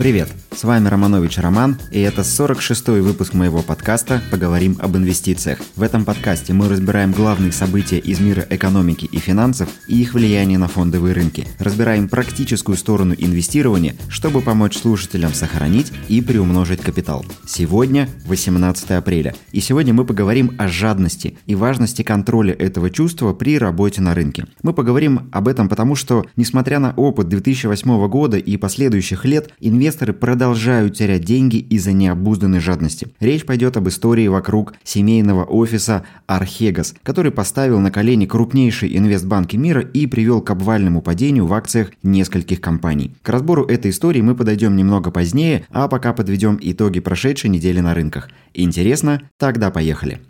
Привет, с вами Романович Роман, и это 46-й выпуск моего подкаста «Поговорим об инвестициях». В этом подкасте мы разбираем главные события из мира экономики и финансов и их влияние на фондовые рынки. Разбираем практическую сторону инвестирования, чтобы помочь слушателям сохранить и приумножить капитал. Сегодня 18 апреля, и сегодня мы поговорим о жадности и важности контроля этого чувства при работе на рынке. Мы поговорим об этом потому, что, несмотря на опыт 2008 года и последующих лет, инвесторы инвесторы продолжают терять деньги из-за необузданной жадности. Речь пойдет об истории вокруг семейного офиса Архегас, который поставил на колени крупнейшие инвестбанки мира и привел к обвальному падению в акциях нескольких компаний. К разбору этой истории мы подойдем немного позднее, а пока подведем итоги прошедшей недели на рынках. Интересно? Тогда поехали.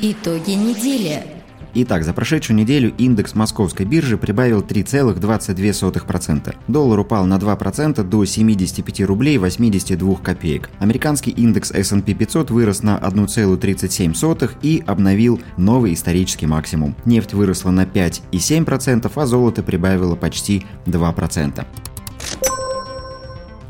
Итоги недели. Итак, за прошедшую неделю индекс московской биржи прибавил 3,22%. Доллар упал на 2% до 75 рублей 82 копеек. Американский индекс S&P 500 вырос на 1,37 и обновил новый исторический максимум. Нефть выросла на 5,7%, а золото прибавило почти 2%.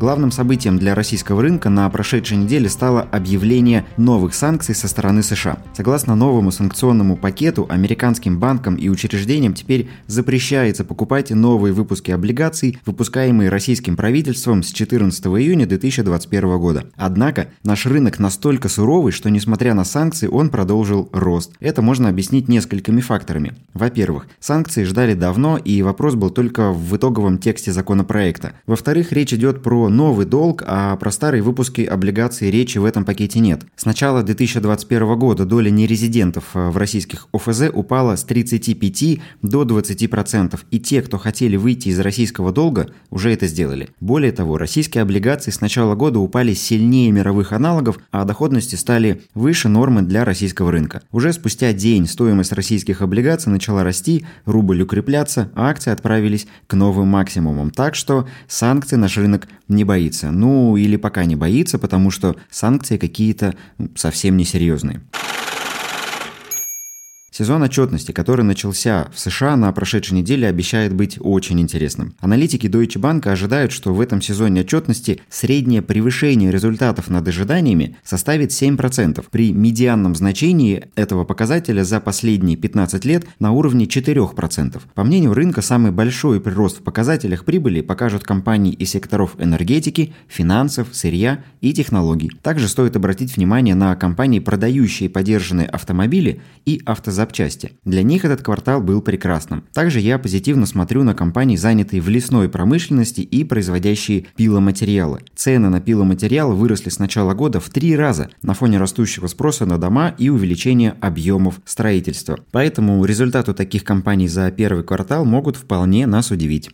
Главным событием для российского рынка на прошедшей неделе стало объявление новых санкций со стороны США. Согласно новому санкционному пакету, американским банкам и учреждениям теперь запрещается покупать новые выпуски облигаций, выпускаемые российским правительством с 14 июня 2021 года. Однако наш рынок настолько суровый, что несмотря на санкции, он продолжил рост. Это можно объяснить несколькими факторами. Во-первых, санкции ждали давно, и вопрос был только в итоговом тексте законопроекта. Во-вторых, речь идет про новый долг, а про старые выпуски облигаций речи в этом пакете нет. С начала 2021 года доля нерезидентов э, в российских ОФЗ упала с 35 до 20%, и те, кто хотели выйти из российского долга, уже это сделали. Более того, российские облигации с начала года упали сильнее мировых аналогов, а доходности стали выше нормы для российского рынка. Уже спустя день стоимость российских облигаций начала расти, рубль укрепляться, а акции отправились к новым максимумам. Так что санкции наш рынок не не боится. Ну, или пока не боится, потому что санкции какие-то совсем несерьезные. Сезон отчетности, который начался в США на прошедшей неделе, обещает быть очень интересным. Аналитики Deutsche Bank ожидают, что в этом сезоне отчетности среднее превышение результатов над ожиданиями составит 7%, при медианном значении этого показателя за последние 15 лет на уровне 4%. По мнению рынка, самый большой прирост в показателях прибыли покажут компании из секторов энергетики, финансов, сырья и технологий. Также стоит обратить внимание на компании, продающие подержанные автомобили и автозапчасти запчасти. Для них этот квартал был прекрасным. Также я позитивно смотрю на компании, занятые в лесной промышленности и производящие пиломатериалы. Цены на пиломатериалы выросли с начала года в три раза на фоне растущего спроса на дома и увеличения объемов строительства. Поэтому результаты таких компаний за первый квартал могут вполне нас удивить.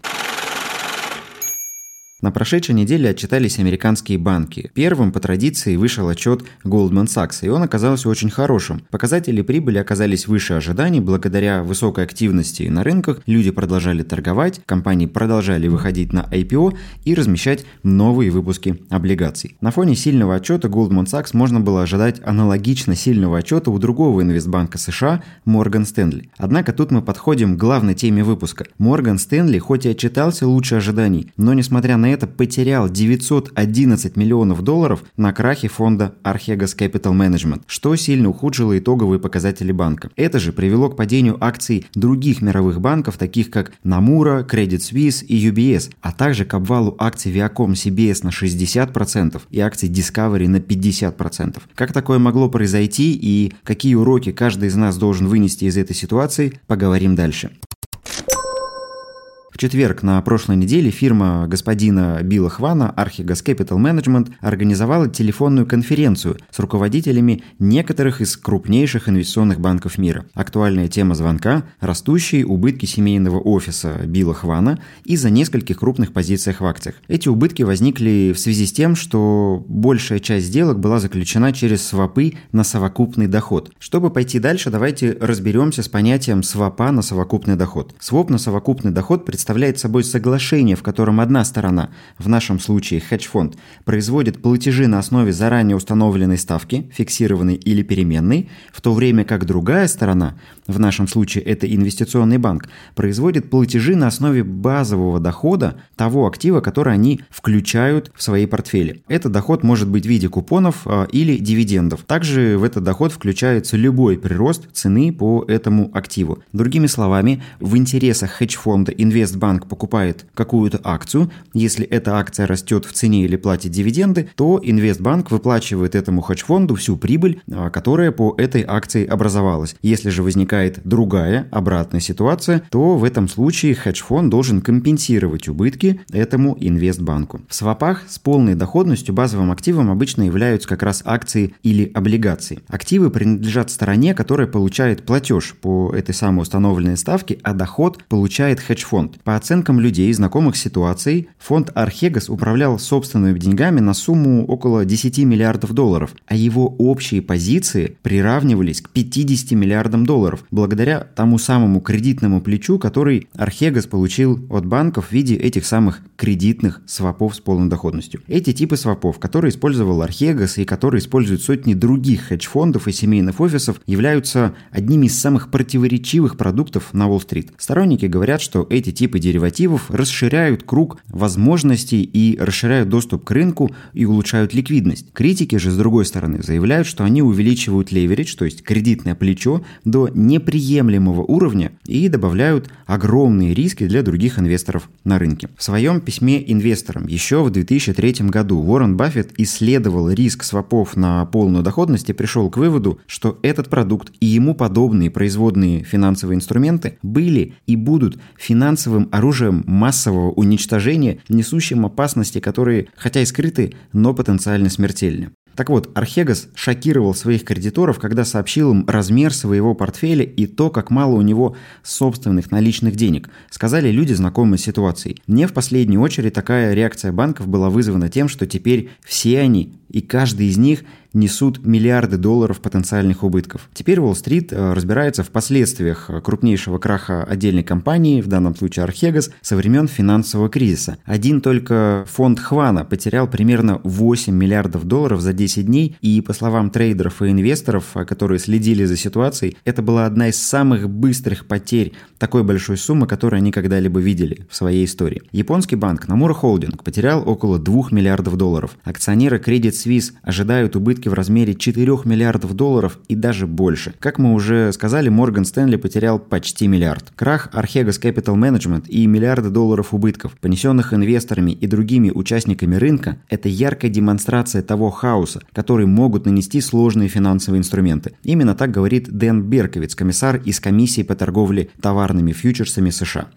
На прошедшей неделе отчитались американские банки. Первым по традиции вышел отчет Goldman Sachs, и он оказался очень хорошим. Показатели прибыли оказались выше ожиданий благодаря высокой активности на рынках, люди продолжали торговать, компании продолжали выходить на IPO и размещать новые выпуски облигаций. На фоне сильного отчета Goldman Sachs можно было ожидать аналогично сильного отчета у другого инвестбанка США Morgan Stanley. Однако тут мы подходим к главной теме выпуска. Morgan Stanley хоть и отчитался лучше ожиданий, но несмотря на на это потерял 911 миллионов долларов на крахе фонда Archegos Capital Management, что сильно ухудшило итоговые показатели банка. Это же привело к падению акций других мировых банков, таких как Namura, Credit Suisse и UBS, а также к обвалу акций Viacom CBS на 60% и акций Discovery на 50%. Как такое могло произойти и какие уроки каждый из нас должен вынести из этой ситуации, поговорим дальше. В четверг на прошлой неделе фирма господина Билла Хвана Archegos Capital Management организовала телефонную конференцию с руководителями некоторых из крупнейших инвестиционных банков мира. Актуальная тема звонка – растущие убытки семейного офиса Билла Хвана из-за нескольких крупных позициях в акциях. Эти убытки возникли в связи с тем, что большая часть сделок была заключена через свопы на совокупный доход. Чтобы пойти дальше, давайте разберемся с понятием свопа на совокупный доход. Своп на совокупный доход представляет представляет собой соглашение, в котором одна сторона, в нашем случае хедж-фонд, производит платежи на основе заранее установленной ставки, фиксированной или переменной, в то время как другая сторона, в нашем случае это инвестиционный банк, производит платежи на основе базового дохода того актива, который они включают в свои портфели. Этот доход может быть в виде купонов а, или дивидендов. Также в этот доход включается любой прирост цены по этому активу. Другими словами, в интересах хедж-фонда Инвестбанк покупает какую-то акцию. Если эта акция растет в цене или платит дивиденды, то Инвестбанк выплачивает этому хедж-фонду всю прибыль, а, которая по этой акции образовалась. Если же возникает другая, обратная ситуация, то в этом случае хедж-фонд должен компенсировать убытки этому инвестбанку. В свопах с полной доходностью базовым активом обычно являются как раз акции или облигации. Активы принадлежат стороне, которая получает платеж по этой самой установленной ставке, а доход получает хедж-фонд. По оценкам людей, знакомых с ситуацией, фонд Архегас управлял собственными деньгами на сумму около 10 миллиардов долларов, а его общие позиции приравнивались к 50 миллиардам долларов, благодаря тому самому кредитному плечу, который Архегас получил от банков в виде этих самых кредитных свопов с полной доходностью. Эти типы свопов, которые использовал Архегас и которые используют сотни других хедж-фондов и семейных офисов, являются одними из самых противоречивых продуктов на Уолл-стрит. Сторонники говорят, что эти типы деривативов расширяют круг возможностей и расширяют доступ к рынку и улучшают ликвидность. Критики же, с другой стороны, заявляют, что они увеличивают леверидж, то есть кредитное плечо, до неприемлемого уровня и добавляют огромные риски для других инвесторов на рынке. В своем письме инвесторам еще в 2003 году Уоррен Баффет исследовал риск свопов на полную доходность и пришел к выводу, что этот продукт и ему подобные производные финансовые инструменты были и будут финансовым оружием массового уничтожения, несущим опасности, которые, хотя и скрыты, но потенциально смертельны. Так вот, Архегас шокировал своих кредиторов, когда сообщил им размер своего портфеля и то, как мало у него собственных наличных денег, сказали люди, знакомые с ситуацией. Не в последнюю очередь такая реакция банков была вызвана тем, что теперь все они и каждый из них несут миллиарды долларов потенциальных убытков. Теперь Уолл-стрит э, разбирается в последствиях крупнейшего краха отдельной компании, в данном случае Архегас, со времен финансового кризиса. Один только фонд Хвана потерял примерно 8 миллиардов долларов за 10 дней, и по словам трейдеров и инвесторов, э, которые следили за ситуацией, это была одна из самых быстрых потерь такой большой суммы, которую они когда-либо видели в своей истории. Японский банк Namura Holding потерял около 2 миллиардов долларов. Акционеры Credit Suisse ожидают убытки в размере 4 миллиардов долларов и даже больше. Как мы уже сказали, Морган Стэнли потерял почти миллиард. Крах Archegos Capital Management и миллиарды долларов убытков, понесенных инвесторами и другими участниками рынка, это яркая демонстрация того хаоса, который могут нанести сложные финансовые инструменты. Именно так говорит Дэн Берковиц, комиссар из комиссии по торговле товарными фьючерсами США.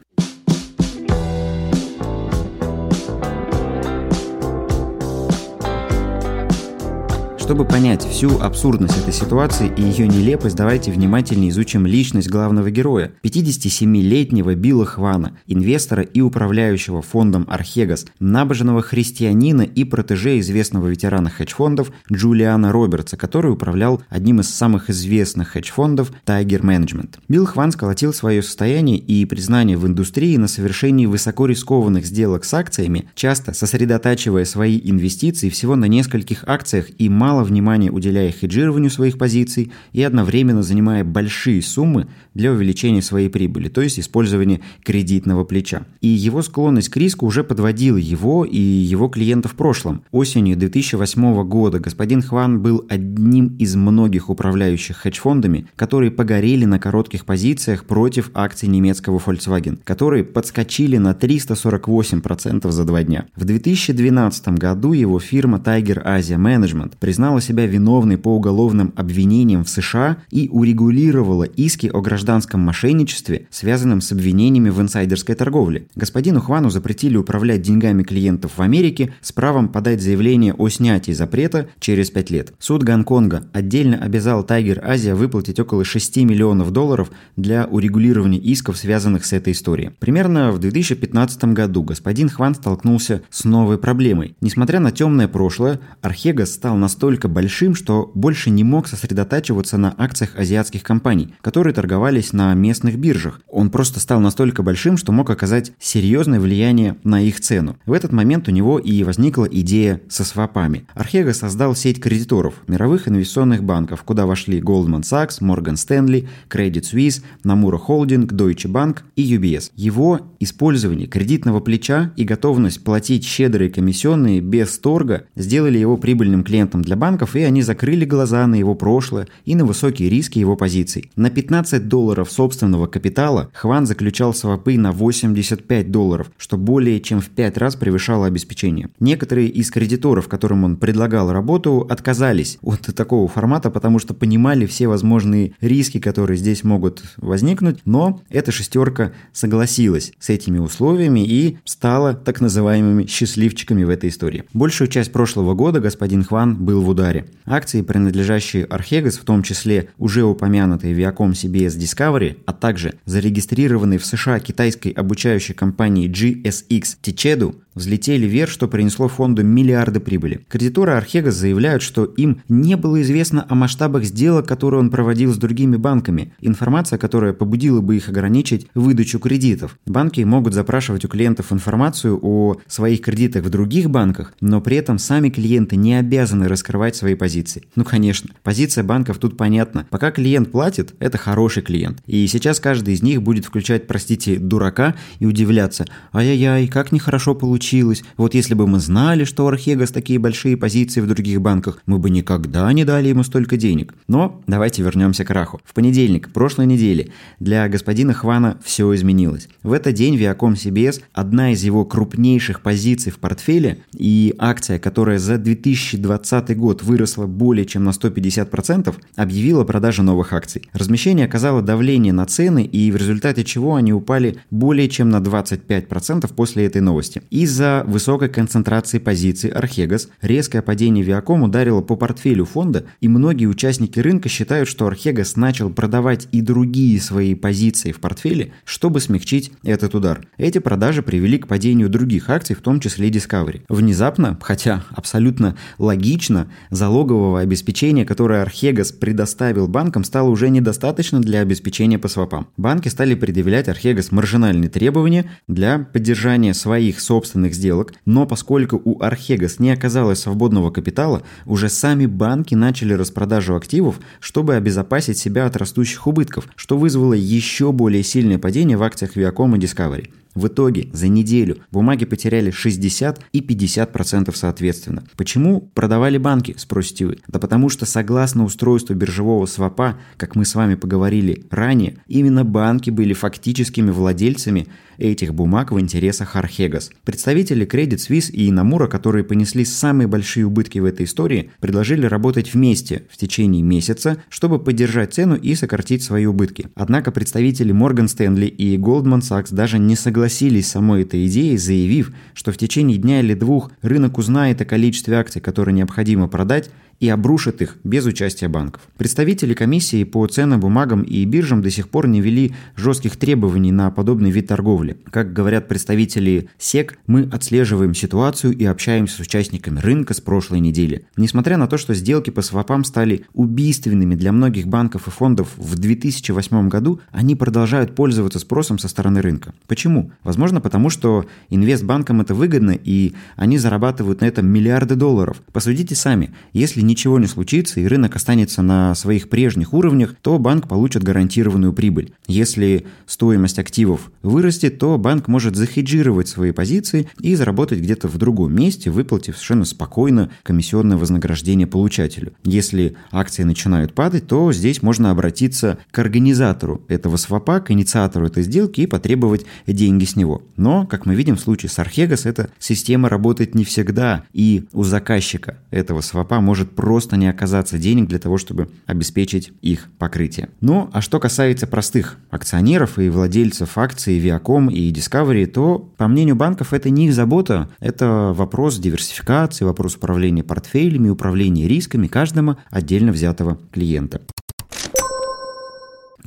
Чтобы понять всю абсурдность этой ситуации и ее нелепость, давайте внимательнее изучим личность главного героя, 57-летнего Билла Хвана, инвестора и управляющего фондом Архегас, набожного христианина и протеже известного ветерана хедж-фондов Джулиана Робертса, который управлял одним из самых известных хедж-фондов Tiger Management. Билл Хван сколотил свое состояние и признание в индустрии на совершении высоко рискованных сделок с акциями, часто сосредотачивая свои инвестиции всего на нескольких акциях и мало мало внимания уделяя хеджированию своих позиций и одновременно занимая большие суммы для увеличения своей прибыли, то есть использования кредитного плеча. И его склонность к риску уже подводила его и его клиентов в прошлом. Осенью 2008 года господин Хван был одним из многих управляющих хедж-фондами, которые погорели на коротких позициях против акций немецкого Volkswagen, которые подскочили на 348% за два дня. В 2012 году его фирма Tiger Asia Management признала признала себя виновной по уголовным обвинениям в США и урегулировала иски о гражданском мошенничестве, связанном с обвинениями в инсайдерской торговле. Господину Хвану запретили управлять деньгами клиентов в Америке с правом подать заявление о снятии запрета через 5 лет. Суд Гонконга отдельно обязал Tiger Asia выплатить около 6 миллионов долларов для урегулирования исков, связанных с этой историей. Примерно в 2015 году господин Хван столкнулся с новой проблемой. Несмотря на темное прошлое, Архега стал настолько настолько большим, что больше не мог сосредотачиваться на акциях азиатских компаний, которые торговались на местных биржах. Он просто стал настолько большим, что мог оказать серьезное влияние на их цену. В этот момент у него и возникла идея со свопами. Архега создал сеть кредиторов, мировых инвестиционных банков, куда вошли Goldman Sachs, Morgan Stanley, Credit Suisse, Namura Holding, Deutsche Bank и UBS. Его использование кредитного плеча и готовность платить щедрые комиссионные без торга сделали его прибыльным клиентом для банков, и они закрыли глаза на его прошлое и на высокие риски его позиций. На 15 долларов собственного капитала Хван заключал свопы на 85 долларов, что более чем в 5 раз превышало обеспечение. Некоторые из кредиторов, которым он предлагал работу, отказались от такого формата, потому что понимали все возможные риски, которые здесь могут возникнуть, но эта шестерка согласилась с этими условиями и стала так называемыми счастливчиками в этой истории. Большую часть прошлого года господин Хван был в ударе. Акции, принадлежащие Архегас, в том числе уже упомянутые Viacom CBS Discovery, а также зарегистрированные в США китайской обучающей компании GSX Tichedu, взлетели вверх, что принесло фонду миллиарды прибыли. Кредиторы Архегас заявляют, что им не было известно о масштабах сделок, которые он проводил с другими банками, информация, которая побудила бы их ограничить выдачу кредитов. Банки могут запрашивать у клиентов информацию о своих кредитах в других банках, но при этом сами клиенты не обязаны раскрывать свои позиции. Ну конечно, позиция банков тут понятна. Пока клиент платит, это хороший клиент. И сейчас каждый из них будет включать, простите, дурака и удивляться. Ай-яй-яй, как нехорошо получилось. Вот если бы мы знали, что у Архегас такие большие позиции в других банках, мы бы никогда не дали ему столько денег. Но давайте вернемся к Раху. В понедельник, прошлой неделе, для господина Хвана все изменилось. В этот день Viacom CBS, одна из его крупнейших позиций в портфеле и акция, которая за 2020 год выросла более чем на 150%, объявила продажу новых акций. Размещение оказало давление на цены и в результате чего они упали более чем на 25% после этой новости. Из-за высокой концентрации позиций Архегас резкое падение Viacom ударило по портфелю фонда и многие участники рынка считают, что Архегас начал продавать и другие свои позиции в портфеле, чтобы смягчить этот удар. Эти продажи привели к падению других акций, в том числе Discovery. Внезапно, хотя абсолютно логично, залогового обеспечения, которое Архегас предоставил банкам, стало уже недостаточно для обеспечения по свопам. Банки стали предъявлять Архегас маржинальные требования для поддержания своих собственных сделок, но поскольку у Архегас не оказалось свободного капитала, уже сами банки начали распродажу активов, чтобы обезопасить себя от растущих убытков, что вызвало еще более сильное падение в акциях Viacom и Discovery. В итоге за неделю бумаги потеряли 60 и 50% соответственно. Почему продавали банки, спросите вы? Да потому что согласно устройству биржевого свопа, как мы с вами поговорили ранее, именно банки были фактическими владельцами этих бумаг в интересах Архегас. Представители Credit Suisse и Намура, которые понесли самые большие убытки в этой истории, предложили работать вместе в течение месяца, чтобы поддержать цену и сократить свои убытки. Однако представители Morgan Stanley и Goldman Sachs даже не согласились с самой этой идеей, заявив, что в течение дня или двух рынок узнает о количестве акций, которые необходимо продать, и обрушит их без участия банков. Представители комиссии по ценным бумагам и биржам до сих пор не вели жестких требований на подобный вид торговли. Как говорят представители СЕК, мы отслеживаем ситуацию и общаемся с участниками рынка с прошлой недели. Несмотря на то, что сделки по свопам стали убийственными для многих банков и фондов в 2008 году, они продолжают пользоваться спросом со стороны рынка. Почему? Возможно, потому что инвестбанкам это выгодно и они зарабатывают на этом миллиарды долларов. Посудите сами, если ничего не случится и рынок останется на своих прежних уровнях, то банк получит гарантированную прибыль. Если стоимость активов вырастет, то банк может захеджировать свои позиции и заработать где-то в другом месте, выплатив совершенно спокойно комиссионное вознаграждение получателю. Если акции начинают падать, то здесь можно обратиться к организатору этого свопа, к инициатору этой сделки и потребовать деньги с него. Но, как мы видим в случае с Архегас, эта система работает не всегда, и у заказчика этого свопа может просто не оказаться денег для того, чтобы обеспечить их покрытие. Ну, а что касается простых акционеров и владельцев акций Viacom и Discovery, то, по мнению банков, это не их забота, это вопрос диверсификации, вопрос управления портфелями, управления рисками каждого отдельно взятого клиента.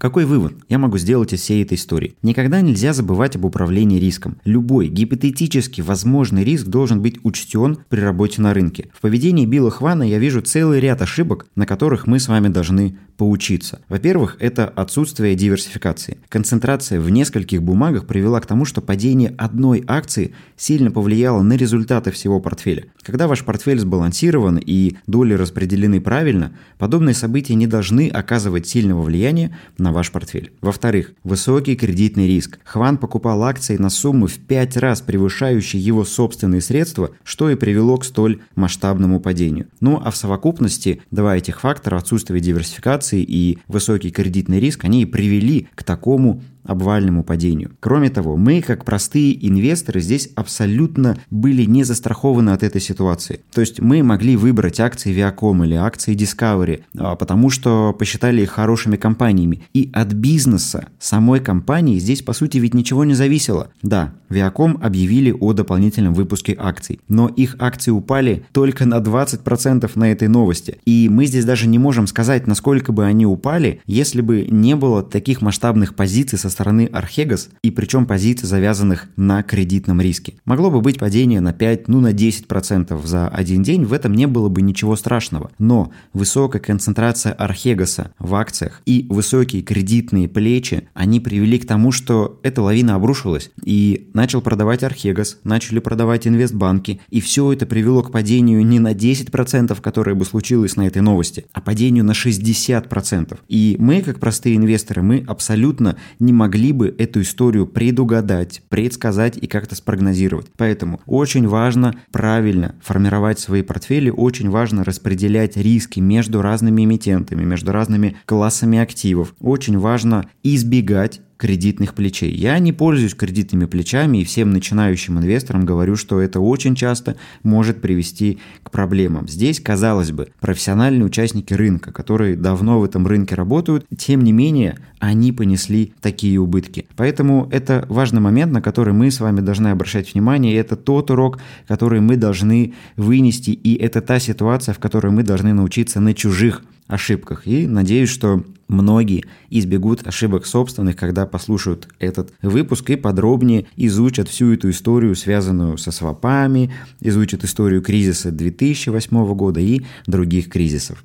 Какой вывод я могу сделать из всей этой истории? Никогда нельзя забывать об управлении риском. Любой гипотетически возможный риск должен быть учтен при работе на рынке. В поведении Билла Хвана я вижу целый ряд ошибок, на которых мы с вами должны поучиться. Во-первых, это отсутствие диверсификации. Концентрация в нескольких бумагах привела к тому, что падение одной акции сильно повлияло на результаты всего портфеля. Когда ваш портфель сбалансирован и доли распределены правильно, подобные события не должны оказывать сильного влияния на ваш портфель. Во-вторых, высокий кредитный риск. Хван покупал акции на сумму в 5 раз превышающие его собственные средства, что и привело к столь масштабному падению. Ну а в совокупности два этих фактора, отсутствие диверсификации и высокий кредитный риск, они и привели к такому обвальному падению. Кроме того, мы, как простые инвесторы, здесь абсолютно были не застрахованы от этой ситуации. То есть мы могли выбрать акции Viacom или акции Discovery, а, потому что посчитали их хорошими компаниями. И от бизнеса самой компании здесь, по сути, ведь ничего не зависело. Да, Viacom объявили о дополнительном выпуске акций, но их акции упали только на 20% на этой новости. И мы здесь даже не можем сказать, насколько бы они упали, если бы не было таких масштабных позиций со стороны Архегас, и причем позиций, завязанных на кредитном риске. Могло бы быть падение на 5, ну на 10% за один день, в этом не было бы ничего страшного. Но высокая концентрация Архегаса в акциях и высокие кредитные плечи, они привели к тому, что эта лавина обрушилась, и начал продавать Архегас, начали продавать инвестбанки, и все это привело к падению не на 10%, которое бы случилось на этой новости, а падению на 60%. И мы, как простые инвесторы, мы абсолютно не могли бы эту историю предугадать, предсказать и как-то спрогнозировать. Поэтому очень важно правильно формировать свои портфели, очень важно распределять риски между разными эмитентами, между разными классами активов. Очень важно избегать кредитных плечей. Я не пользуюсь кредитными плечами и всем начинающим инвесторам говорю, что это очень часто может привести к проблемам. Здесь, казалось бы, профессиональные участники рынка, которые давно в этом рынке работают, тем не менее, они понесли такие убытки. Поэтому это важный момент, на который мы с вами должны обращать внимание. И это тот урок, который мы должны вынести, и это та ситуация, в которой мы должны научиться на чужих ошибках. И надеюсь, что многие избегут ошибок собственных, когда послушают этот выпуск и подробнее изучат всю эту историю, связанную со свопами, изучат историю кризиса 2008 года и других кризисов.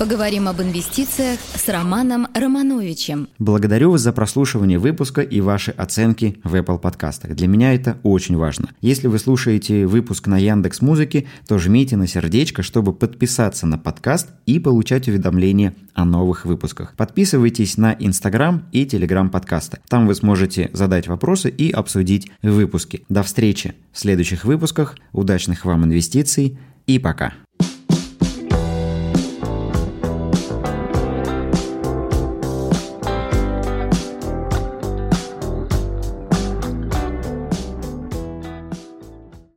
Поговорим об инвестициях с Романом Романовичем. Благодарю вас за прослушивание выпуска и ваши оценки в Apple подкастах. Для меня это очень важно. Если вы слушаете выпуск на Яндекс Музыке, то жмите на сердечко, чтобы подписаться на подкаст и получать уведомления о новых выпусках. Подписывайтесь на Инстаграм и Телеграм подкаста. Там вы сможете задать вопросы и обсудить выпуски. До встречи в следующих выпусках. Удачных вам инвестиций и пока.